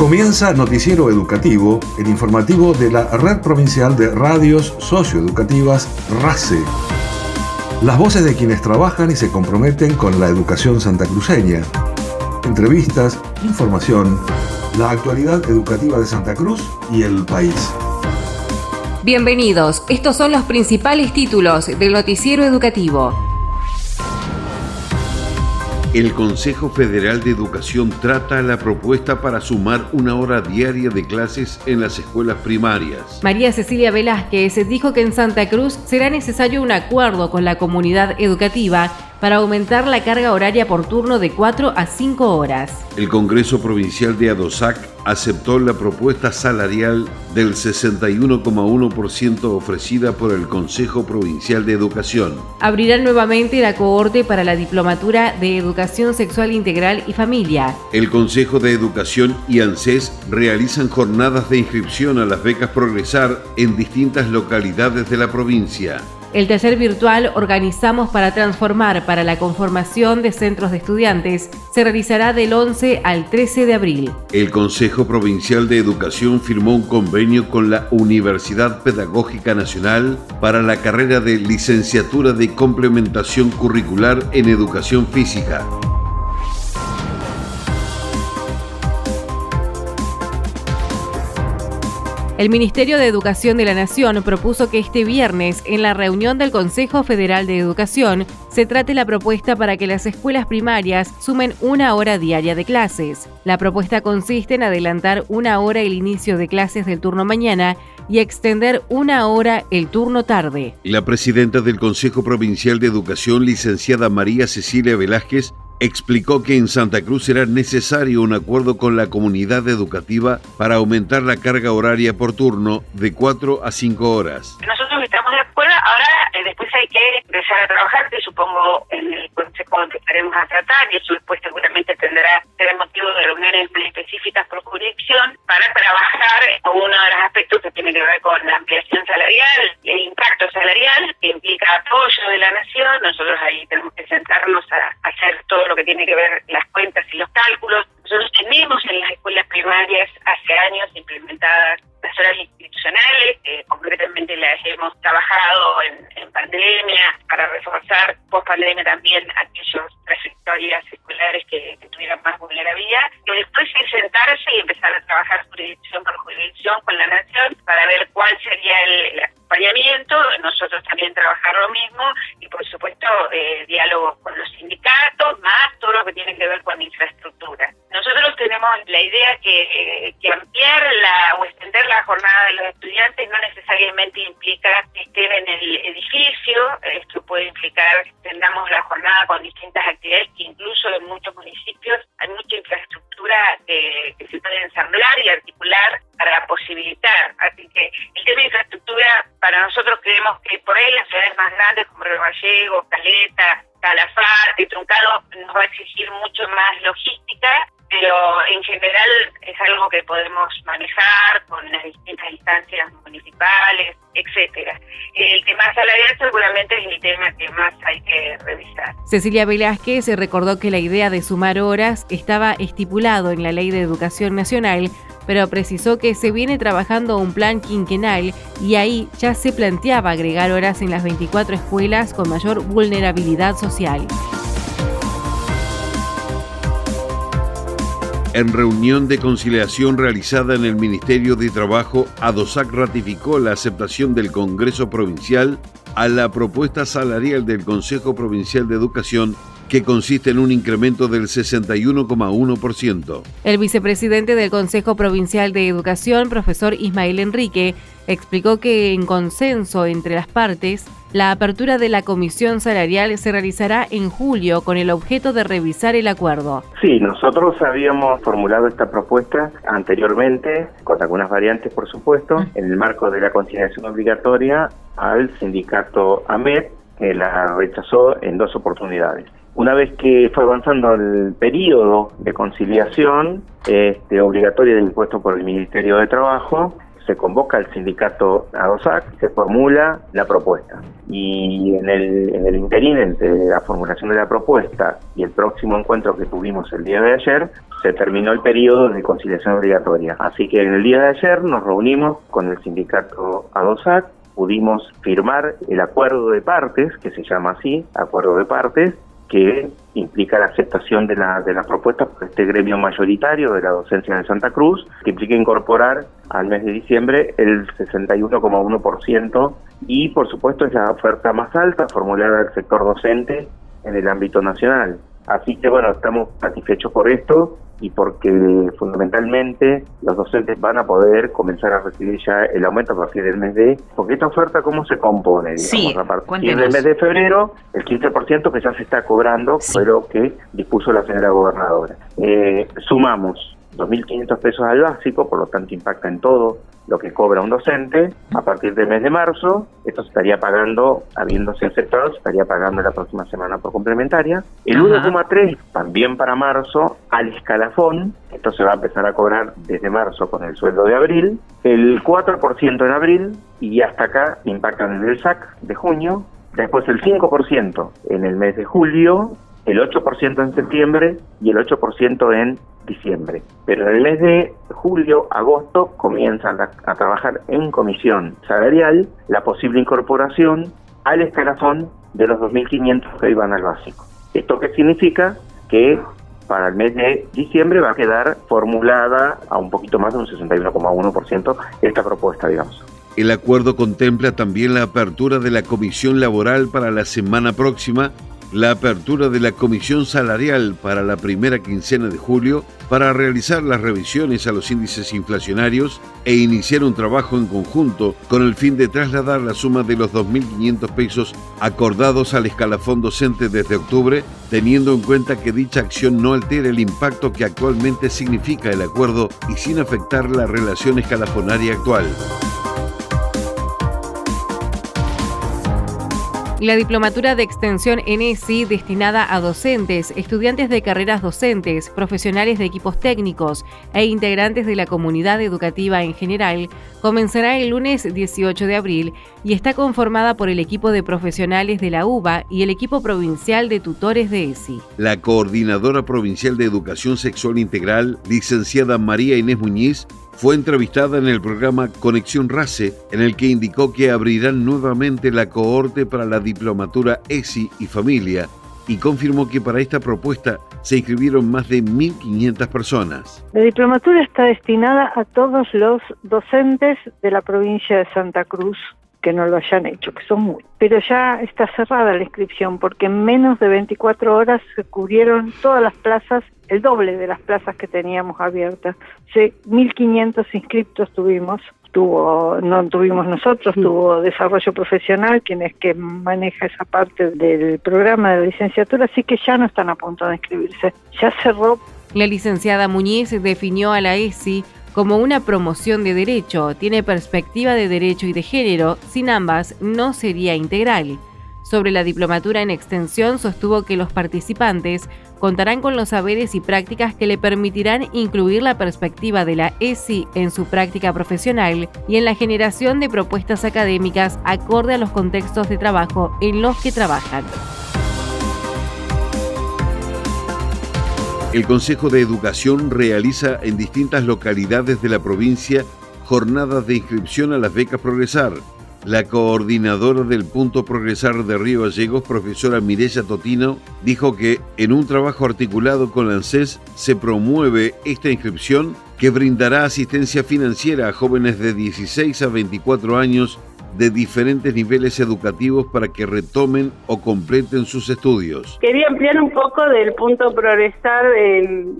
Comienza Noticiero Educativo, el informativo de la Red Provincial de Radios Socioeducativas RACE. Las voces de quienes trabajan y se comprometen con la educación santacruceña. Entrevistas, información, la actualidad educativa de Santa Cruz y el país. Bienvenidos, estos son los principales títulos del Noticiero Educativo. El Consejo Federal de Educación trata la propuesta para sumar una hora diaria de clases en las escuelas primarias. María Cecilia Velázquez dijo que en Santa Cruz será necesario un acuerdo con la comunidad educativa para aumentar la carga horaria por turno de 4 a 5 horas. El Congreso Provincial de Adosac aceptó la propuesta salarial del 61,1% ofrecida por el Consejo Provincial de Educación. Abrirá nuevamente la cohorte para la Diplomatura de Educación Sexual Integral y Familia. El Consejo de Educación y ANSES realizan jornadas de inscripción a las becas Progresar en distintas localidades de la provincia. El taller virtual Organizamos para Transformar para la conformación de centros de estudiantes se realizará del 11 al 13 de abril. El Consejo Provincial de Educación firmó un convenio con la Universidad Pedagógica Nacional para la carrera de licenciatura de complementación curricular en educación física. El Ministerio de Educación de la Nación propuso que este viernes, en la reunión del Consejo Federal de Educación, se trate la propuesta para que las escuelas primarias sumen una hora diaria de clases. La propuesta consiste en adelantar una hora el inicio de clases del turno mañana y extender una hora el turno tarde. La presidenta del Consejo Provincial de Educación, licenciada María Cecilia Velázquez, explicó que en Santa Cruz será necesario un acuerdo con la comunidad educativa para aumentar la carga horaria por turno de 4 a 5 horas. Nosotros estamos de acuerdo, ahora eh, después hay que empezar a trabajar, que supongo en el consejo empezaremos a tratar y eso después seguramente tendrá ser motivo de reuniones específicas por para trabajar uno de los aspectos que tiene que ver con la ampliación salarial, el impacto salarial que implica apoyo de la nación, nosotros ahí tenemos que sentarnos a hacer todo lo que tiene que ver las cuentas y los cálculos. Nosotros tenemos en las escuelas primarias hace años implementadas las horas institucionales, concretamente las hemos trabajado en, pandemia para reforzar post pandemia también aquellos trayectorias escolares que, tuvieran más vulnerabilidad, y después es sentarse y empezar a trabajar jurisdicción por jurisdicción con la nación para ver cuál sería el, acompañamiento, nosotros también trabajar lo mismo y por supuesto eh, diálogo con los sindicatos, más todo lo que tiene que ver con infraestructura. Nosotros tenemos la idea que, que ampliar la o extender la jornada no necesariamente implica que estén en el edificio, esto puede implicar que tengamos la jornada con distintas actividades que incluso en muchos municipios hay mucha infraestructura que, se puede ensamblar y articular para posibilitar. Así que el tema de infraestructura, para nosotros creemos que por ahí las ciudades más grandes como Río Gallego, Caleta, Calafate, Truncado, nos va a exigir mucho más logística Cecilia Velázquez recordó que la idea de sumar horas estaba estipulado en la Ley de Educación Nacional, pero precisó que se viene trabajando un plan quinquenal y ahí ya se planteaba agregar horas en las 24 escuelas con mayor vulnerabilidad social. En reunión de conciliación realizada en el Ministerio de Trabajo, ADOSAC ratificó la aceptación del Congreso Provincial a la propuesta salarial del Consejo Provincial de Educación que consiste en un incremento del 61,1%. El vicepresidente del Consejo Provincial de Educación, profesor Ismael Enrique, explicó que en consenso entre las partes, la apertura de la comisión salarial se realizará en julio con el objeto de revisar el acuerdo. Sí, nosotros habíamos formulado esta propuesta anteriormente, con algunas variantes por supuesto, en el marco de la conciliación obligatoria al sindicato AMED, que la rechazó en dos oportunidades. Una vez que fue avanzando el periodo de conciliación este, obligatoria del impuesto por el Ministerio de Trabajo, se convoca al sindicato ADOSAC, se formula la propuesta. Y en el, en el interín entre la formulación de la propuesta y el próximo encuentro que tuvimos el día de ayer, se terminó el periodo de conciliación obligatoria. Así que en el día de ayer nos reunimos con el sindicato ADOSAC, pudimos firmar el acuerdo de partes, que se llama así, acuerdo de partes, que implica la aceptación de la, de la propuesta por este gremio mayoritario de la docencia de Santa Cruz, que implica incorporar al mes de diciembre el 61,1% y por supuesto es la oferta más alta formulada del sector docente en el ámbito nacional. Así que bueno, estamos satisfechos por esto y porque fundamentalmente los docentes van a poder comenzar a recibir ya el aumento a partir del mes de... Porque esta oferta, ¿cómo se compone? Digamos, a partir del mes de febrero, el 15% que ya se está cobrando fue lo que dispuso la señora gobernadora. Eh, sumamos 2.500 pesos al básico, por lo tanto impacta en todo lo que cobra un docente. A partir del mes de marzo, esto se estaría pagando, habiéndose aceptado, se estaría pagando la próxima semana por complementaria. El 1,3 también para marzo al escalafón, esto se va a empezar a cobrar desde marzo con el sueldo de abril. El 4% en abril y hasta acá impactan en el SAC de junio. Después el 5% en el mes de julio el 8% en septiembre y el 8% en diciembre. Pero en el mes de julio, agosto, comienzan a, trabajar en comisión salarial la posible incorporación al escalafón de los 2.500 que iban al básico. ¿Esto qué significa? Que para el mes de diciembre va a quedar formulada a un poquito más de un 61,1% esta propuesta, digamos. El acuerdo contempla también la apertura de la comisión laboral para la semana próxima la apertura de la Comisión Salarial para la primera quincena de julio para realizar las revisiones a los índices inflacionarios e iniciar un trabajo en conjunto con el fin de trasladar la suma de los 2.500 pesos acordados al escalafón docente desde octubre, teniendo en cuenta que dicha acción no altera el impacto que actualmente significa el acuerdo y sin afectar la relación escalafonaria actual. La diplomatura de extensión ESI destinada a docentes, estudiantes de carreras docentes, profesionales de equipos técnicos e integrantes de la comunidad educativa en general comenzará el lunes 18 de abril y está conformada por el equipo de profesionales de la UBA y el equipo provincial de tutores de ESI. La coordinadora provincial de educación sexual integral, licenciada María Inés Muñiz, fue entrevistada en el programa Conexión RACE, en el que indicó que abrirán nuevamente la cohorte para la diplomatura ESI y familia y confirmó que para esta propuesta se inscribieron más de 1.500 personas. La diplomatura está destinada a todos los docentes de la provincia de Santa Cruz que no lo hayan hecho, que son muy. Pero ya está cerrada la inscripción porque en menos de 24 horas se cubrieron todas las plazas, el doble de las plazas que teníamos abiertas. 1.500 inscriptos tuvimos, tuvo no tuvimos nosotros, tuvo desarrollo profesional, quien es que maneja esa parte del programa de licenciatura, así que ya no están a punto de inscribirse. Ya cerró. La licenciada Muñiz definió a la ESI como una promoción de derecho, tiene perspectiva de derecho y de género, sin ambas no sería integral. Sobre la diplomatura en extensión sostuvo que los participantes contarán con los saberes y prácticas que le permitirán incluir la perspectiva de la ESI en su práctica profesional y en la generación de propuestas académicas acorde a los contextos de trabajo en los que trabajan. El Consejo de Educación realiza en distintas localidades de la provincia jornadas de inscripción a las becas Progresar. La coordinadora del Punto Progresar de Río Gallegos, profesora Mireya Totino, dijo que en un trabajo articulado con la se promueve esta inscripción que brindará asistencia financiera a jóvenes de 16 a 24 años de diferentes niveles educativos para que retomen o completen sus estudios. Quería ampliar un poco del punto progresar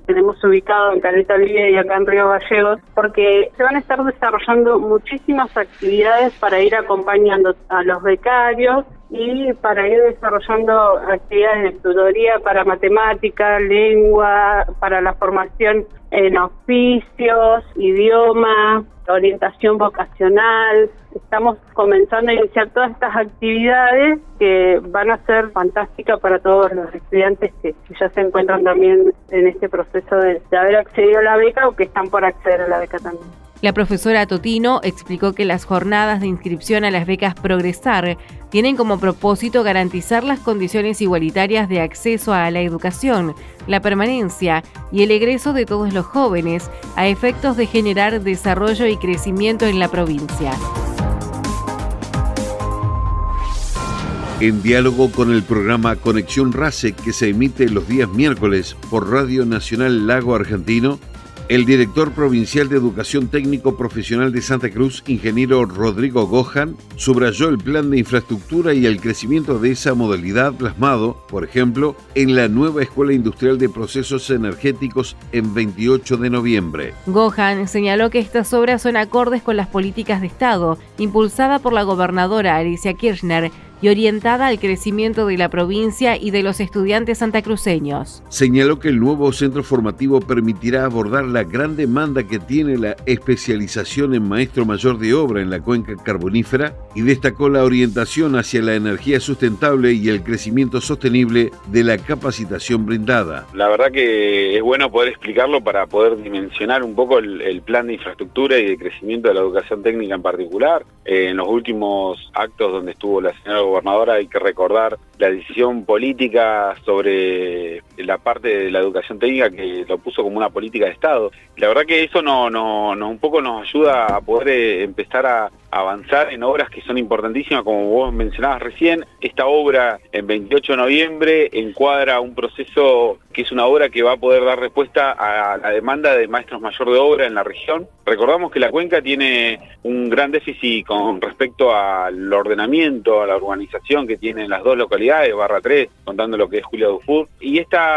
tenemos ubicado en Caleta Olivia y acá en Río Gallegos, porque se van a estar desarrollando muchísimas actividades para ir acompañando a los becarios y para ir desarrollando actividades de tutoría para matemática, lengua, para la formación en oficios, idioma, orientación vocacional. Estamos comenzando a iniciar todas estas actividades que van a ser fantásticas para todos los estudiantes que, ya se encuentran también en este proceso de, de haber accedido a la beca o que están por acceder a la beca también. La profesora Totino explicó que las jornadas de inscripción a las becas Progresar tienen como propósito garantizar las condiciones igualitarias de acceso a la educación, la permanencia y el egreso de todos los jóvenes a efectos de generar desarrollo y crecimiento en la provincia. En diálogo con el programa Conexión RACE que se emite los días miércoles por Radio Nacional Lago Argentino, el director provincial de Educación Técnico Profesional de Santa Cruz, ingeniero Rodrigo Gohan, subrayó el plan de infraestructura y el crecimiento de esa modalidad plasmado, por ejemplo, en la nueva Escuela Industrial de Procesos Energéticos en 28 de noviembre. Gohan señaló que estas obras son acordes con las políticas de Estado, impulsada por la gobernadora Alicia Kirchner, y orientada al crecimiento de la provincia y de los estudiantes santacruceños. Señaló que el nuevo centro formativo permitirá abordar la gran demanda que tiene la especialización en maestro mayor de obra en la cuenca carbonífera y destacó la orientación hacia la energía sustentable y el crecimiento sostenible de la capacitación brindada. La verdad que es bueno poder explicarlo para poder dimensionar un poco el, plan de infraestructura y de crecimiento de la educación técnica en particular. Eh, en los últimos actos donde estuvo la señora gobernadora hay que recordar la decisión política sobre la parte de la educación técnica que lo puso como una política de Estado. La verdad que eso no, no, no un poco nos ayuda a poder eh, empezar a avanzar en obras que son importantísimas, como vos mencionabas recién. Esta obra en 28 de noviembre encuadra un proceso que es una obra que va a poder dar respuesta a la demanda de maestros mayor de obra en la región. Recordamos que la cuenca tiene un gran déficit con respecto al ordenamiento, a la urbanización que tienen las dos localidades, barra 3, contando lo que es Julia Dufour. Y esta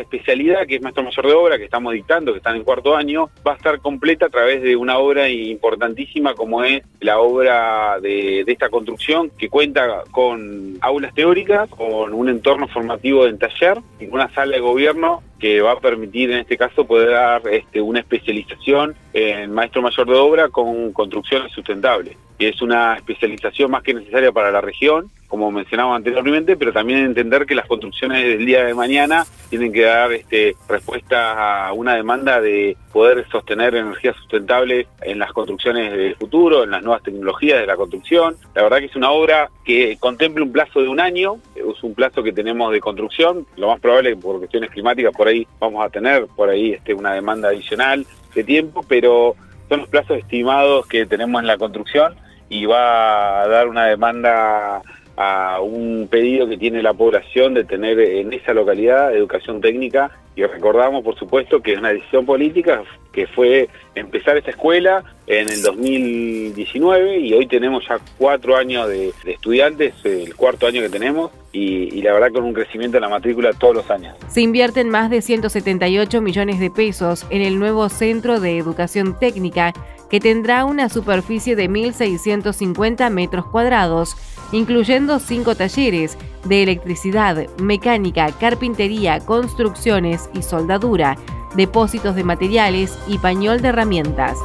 especialidad, que es maestro mayor de obra, que estamos dictando, que están en cuarto año, va a estar completa a través de una obra importantísima como es la obra de, esta construcción, que cuenta con aulas teóricas, con un entorno formativo en taller y una sala de gobierno que va a permitir en este caso poder dar este, una especialización en maestro mayor de obra con construcciones sustentables. Y es una especialización más que necesaria para la región, como mencionaba anteriormente, pero también entender que las construcciones del día de mañana tienen que dar este, respuesta a una demanda de poder sostener energía sustentable en las construcciones del futuro, en las nuevas tecnologías de la construcción. La verdad que es una obra que contempla un plazo de un año, es un plazo que tenemos de construcción, lo más probable por cuestiones climáticas por ahí vamos a tener por ahí este, una demanda adicional de tiempo, pero son los plazos estimados que tenemos en la construcción y va a dar una demanda a un pedido que tiene la población de tener en esa localidad educación técnica y recordamos por supuesto que es una decisión política que fue empezar esta escuela en el 2019 y hoy tenemos ya cuatro años de, estudiantes, el cuarto año que tenemos y, y, la verdad con un crecimiento en la matrícula todos los años. Se invierten más de 178 millones de pesos en el nuevo Centro de Educación Técnica que tendrá una superficie de 1.650 metros cuadrados incluyendo cinco talleres de electricidad, mecánica, carpintería, construcciones y soldadura, depósitos de materiales y pañol de herramientas.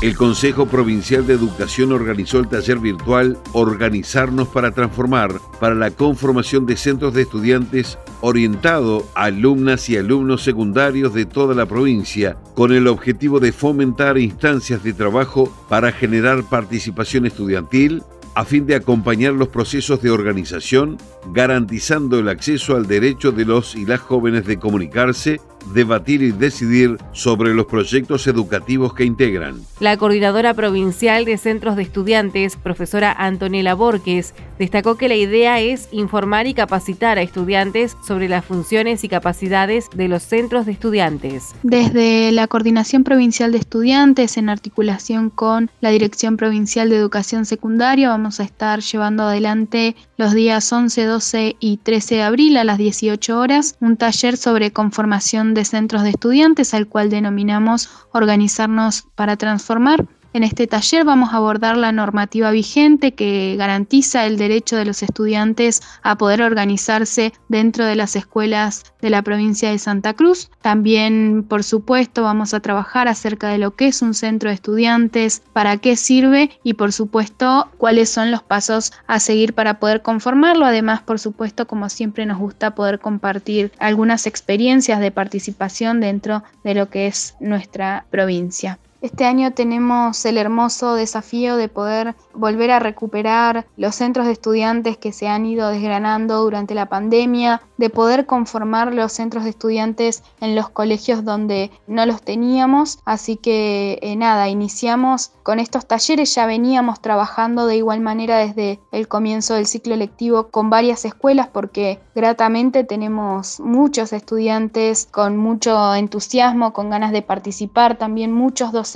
El Consejo Provincial de Educación organizó el taller virtual Organizarnos para Transformar para la conformación de centros de estudiantes orientado a alumnas y alumnos secundarios de toda la provincia con el objetivo de fomentar instancias de trabajo para generar participación estudiantil a fin de acompañar los procesos de organización, garantizando el acceso al derecho de los y las jóvenes de comunicarse debatir y decidir sobre los proyectos educativos que integran. La coordinadora provincial de centros de estudiantes, profesora Antonella Borges, destacó que la idea es informar y capacitar a estudiantes sobre las funciones y capacidades de los centros de estudiantes. Desde la Coordinación Provincial de Estudiantes, en articulación con la Dirección Provincial de Educación Secundaria, vamos a estar llevando adelante los días 11, 12 y 13 de abril a las 18 horas un taller sobre conformación de centros de estudiantes, al cual denominamos Organizarnos para Transformar, En este taller vamos a abordar la normativa vigente que garantiza el derecho de los estudiantes a poder organizarse dentro de las escuelas de la provincia de Santa Cruz. También, por supuesto, vamos a trabajar acerca de lo que es un centro de estudiantes, para qué sirve y, por supuesto, cuáles son los pasos a seguir para poder conformarlo. Además, por supuesto, como siempre nos gusta poder compartir algunas experiencias de participación dentro de lo que es nuestra provincia. Este año tenemos el hermoso desafío de poder volver a recuperar los centros de estudiantes que se han ido desgranando durante la pandemia, de poder conformar los centros de estudiantes en los colegios donde no los teníamos. Así que eh, nada, iniciamos con estos talleres, ya veníamos trabajando de igual manera desde el comienzo del ciclo lectivo con varias escuelas porque gratamente tenemos muchos estudiantes con mucho entusiasmo, con ganas de participar, también muchos docentes,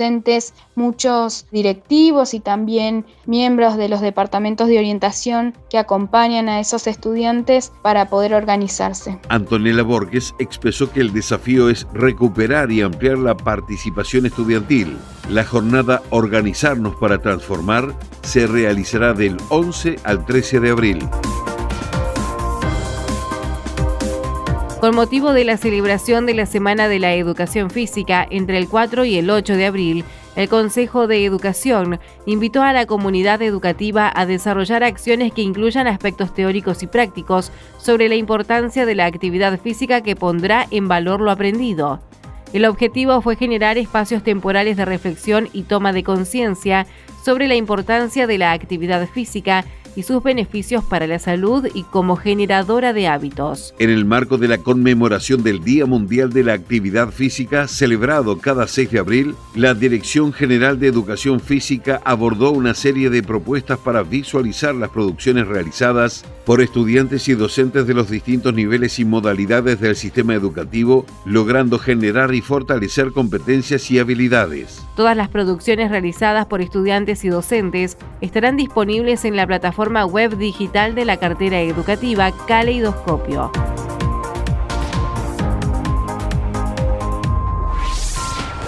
muchos directivos y también miembros de los departamentos de orientación que acompañan a esos estudiantes para poder organizar Antonella Borges expresó que el desafío es recuperar y ampliar la participación estudiantil. La jornada Organizarnos para Transformar se realizará del 11 al 13 de abril. Con motivo de la celebración de la Semana de la Educación Física entre el 4 y el 8 de abril, el Consejo de Educación invitó a la comunidad educativa a desarrollar acciones que incluyan aspectos teóricos y prácticos sobre la importancia de la actividad física que pondrá en valor lo aprendido. El objetivo fue generar espacios temporales de reflexión y toma de conciencia sobre la importancia de la actividad física y sus beneficios para la salud y como generadora de hábitos. En el marco de la conmemoración del Día Mundial de la Actividad Física, celebrado cada 6 de abril, la Dirección General de Educación Física abordó una serie de propuestas para visualizar las producciones realizadas por estudiantes y docentes de los distintos niveles y modalidades del sistema educativo, logrando generar y fortalecer competencias y habilidades. Todas las producciones realizadas por estudiantes y docentes estarán disponibles en la plataforma web digital de la cartera educativa Caleidoscopio.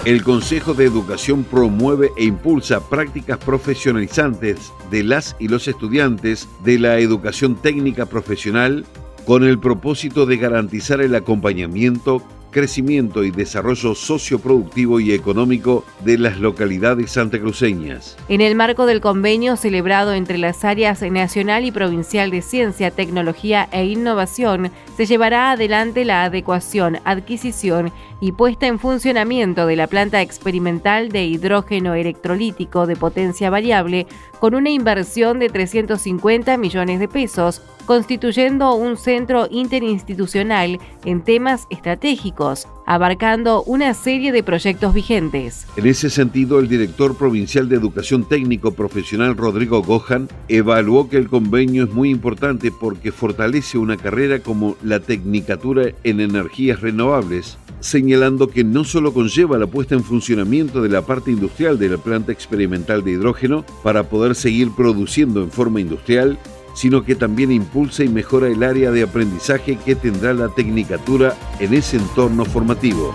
El Consejo de Educación promueve e impulsa prácticas profesionalizantes de las y los estudiantes de la educación técnica profesional con el propósito de garantizar el acompañamiento, crecimiento y desarrollo socioproductivo y económico de las localidades santacruceñas. En el marco del convenio celebrado entre las áreas nacional y provincial de ciencia, tecnología e innovación, se llevará adelante la adecuación, adquisición y puesta en funcionamiento de la planta experimental de hidrógeno electrolítico de potencia variable con una inversión de 350 millones de pesos, constituyendo un centro interinstitucional en temas estratégicos, abarcando una serie de proyectos vigentes. En ese sentido, el director provincial de Educación Técnico Profesional Rodrigo Gohan evaluó que el convenio es muy importante porque fortalece una carrera como la Tecnicatura en Energías Renovables, señalando que no solo conlleva la puesta en funcionamiento de la parte industrial de la planta experimental de hidrógeno para poder seguir produciendo en forma industrial, sino que también impulsa y mejora el área de aprendizaje que tendrá la tecnicatura en ese entorno formativo.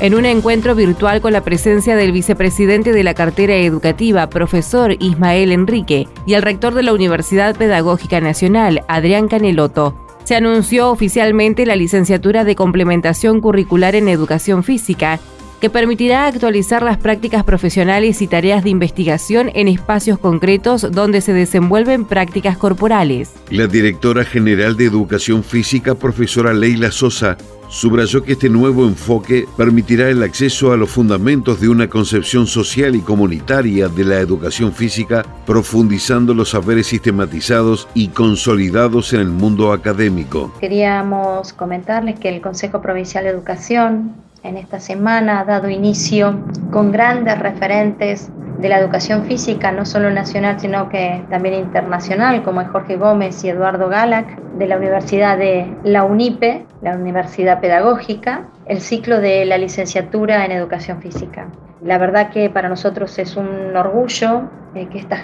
En un encuentro virtual con la presencia del vicepresidente de la cartera educativa, profesor Ismael Enrique, y el rector de la Universidad Pedagógica Nacional, Adrián Caneloto, se anunció oficialmente la licenciatura de complementación curricular en educación física, que permitirá actualizar las prácticas profesionales y tareas de investigación en espacios concretos donde se desenvuelven prácticas corporales. La directora general de Educación Física, profesora Leila Sosa, subrayó que este nuevo enfoque permitirá el acceso a los fundamentos de una concepción social y comunitaria de la educación física, profundizando los saberes sistematizados y consolidados en el mundo académico. Queríamos comentarles que el Consejo Provincial de Educación en esta semana ha dado inicio con grandes referentes de la educación física, no solo nacional, sino que también internacional, como es Jorge Gómez y Eduardo Galac, de la Universidad de la UNIPE, la Universidad Pedagógica, el ciclo de la licenciatura en educación física. La verdad que para nosotros es un orgullo eh, que esta,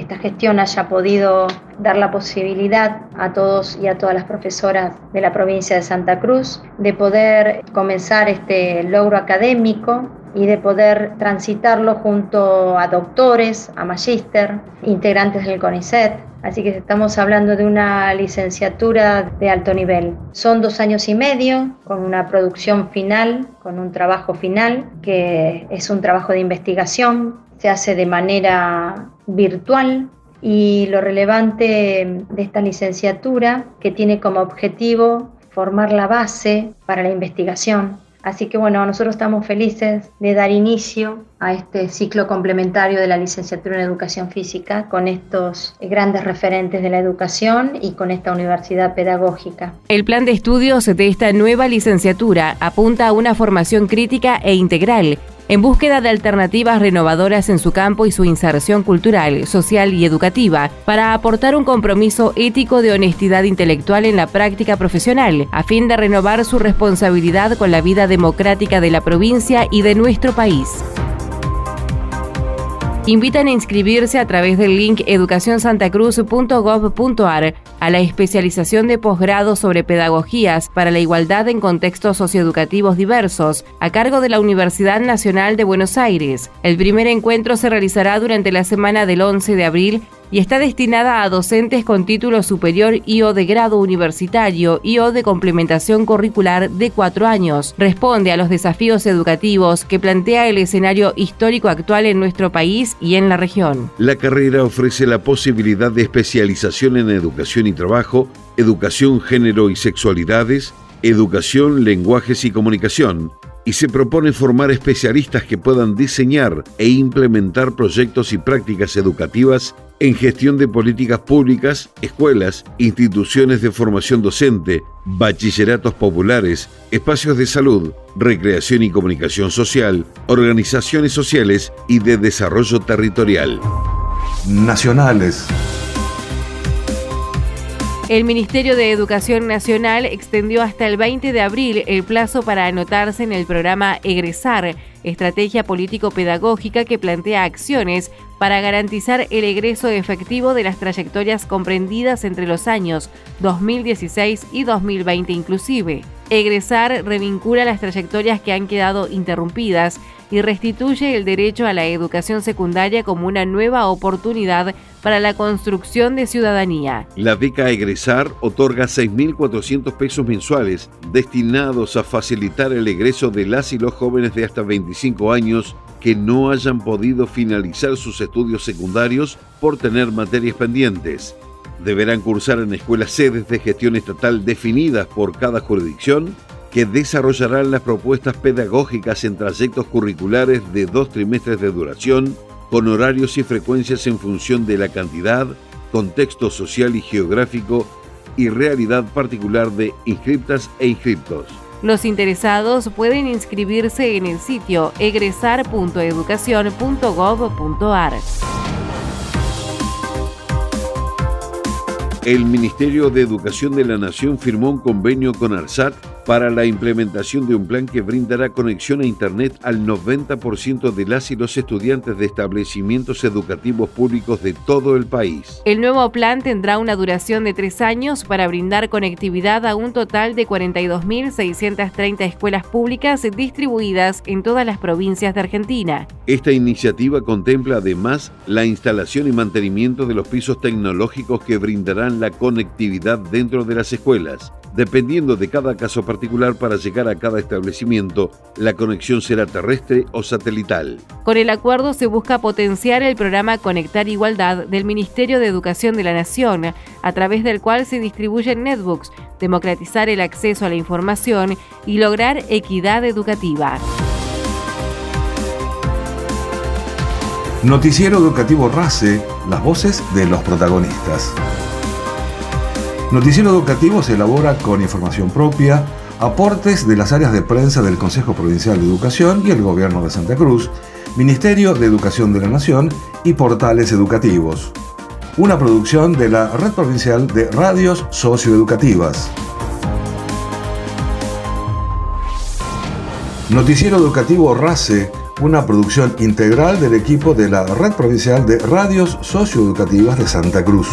esta gestión haya podido dar la posibilidad a todos y a todas las profesoras de la provincia de Santa Cruz de poder comenzar este logro académico y de poder transitarlo junto a doctores, a magíster, integrantes del CONICET. Así que estamos hablando de una licenciatura de alto nivel. Son dos años y medio con una producción final, con un trabajo final, que es un trabajo de investigación. Se hace de manera virtual, y lo relevante de esta licenciatura que tiene como objetivo formar la base para la investigación. Así que bueno, nosotros estamos felices de dar inicio a este ciclo complementario de la licenciatura en educación física con estos grandes referentes de la educación y con esta universidad pedagógica. El plan de estudios de esta nueva licenciatura apunta a una formación crítica e integral en búsqueda de alternativas renovadoras en su campo y su inserción cultural, social y educativa, para aportar un compromiso ético de honestidad intelectual en la práctica profesional, a fin de renovar su responsabilidad con la vida democrática de la provincia y de nuestro país. Invitan a inscribirse a través del link educacionsantacruz.gov.ar a la especialización de posgrado sobre pedagogías para la igualdad en contextos socioeducativos diversos, a cargo de la Universidad Nacional de Buenos Aires. El primer encuentro se realizará durante la semana del 11 de abril y está destinada a docentes con título superior y o de grado universitario y o de complementación curricular de cuatro años. Responde a los desafíos educativos que plantea el escenario histórico actual en nuestro país y en la región. La carrera ofrece la posibilidad de especialización en educación trabajo, educación, género y sexualidades, educación, lenguajes y comunicación, y se propone formar especialistas que puedan diseñar e implementar proyectos y prácticas educativas en gestión de políticas públicas, escuelas, instituciones de formación docente, bachilleratos populares, espacios de salud, recreación y comunicación social, organizaciones sociales y de desarrollo territorial. Nacionales. El Ministerio de Educación Nacional extendió hasta el 20 de abril el plazo para anotarse en el programa Egresar, estrategia político-pedagógica que plantea acciones para garantizar el egreso efectivo de las trayectorias comprendidas entre los años 2016 y 2020 inclusive. Egresar revincula las trayectorias que han quedado interrumpidas y restituye el derecho a la educación secundaria como una nueva oportunidad para la construcción de ciudadanía. La beca Egresar otorga 6.400 pesos mensuales destinados a facilitar el egreso de las y los jóvenes de hasta 25 años que no hayan podido finalizar sus estudios secundarios por tener materias pendientes. Deberán cursar en escuelas sedes de gestión estatal definidas por cada jurisdicción que desarrollarán las propuestas pedagógicas en trayectos curriculares de dos trimestres de duración, con horarios y frecuencias en función de la cantidad, contexto social y geográfico y realidad particular de inscriptas e inscriptos. Los interesados pueden inscribirse en el sitio egresar.educacion.gov.ar. El Ministerio de Educación de la Nación firmó un convenio con ARSAT para la implementación de un plan que brindará conexión a Internet al 90% de las y los estudiantes de establecimientos educativos públicos de todo el país. El nuevo plan tendrá una duración de tres años para brindar conectividad a un total de 42.630 escuelas públicas distribuidas en todas las provincias de Argentina. Esta iniciativa contempla además la instalación y mantenimiento de los pisos tecnológicos que brindarán la conectividad dentro de las escuelas. Dependiendo de cada caso particular para llegar a cada establecimiento, la conexión será terrestre o satelital. Con el acuerdo se busca potenciar el programa Conectar Igualdad del Ministerio de Educación de la Nación, a través del cual se distribuyen netbooks, democratizar el acceso a la información y lograr equidad educativa. Noticiero Educativo RACE, las voces de los protagonistas. Noticiero Educativo se elabora con información propia, aportes de las áreas de prensa del Consejo Provincial de Educación y el Gobierno de Santa Cruz, Ministerio de Educación de la Nación y portales educativos. Una producción de la Red Provincial de Radios Socioeducativas. Noticiero Educativo RACE, una producción integral del equipo de la Red Provincial de Radios Socioeducativas de Santa Cruz.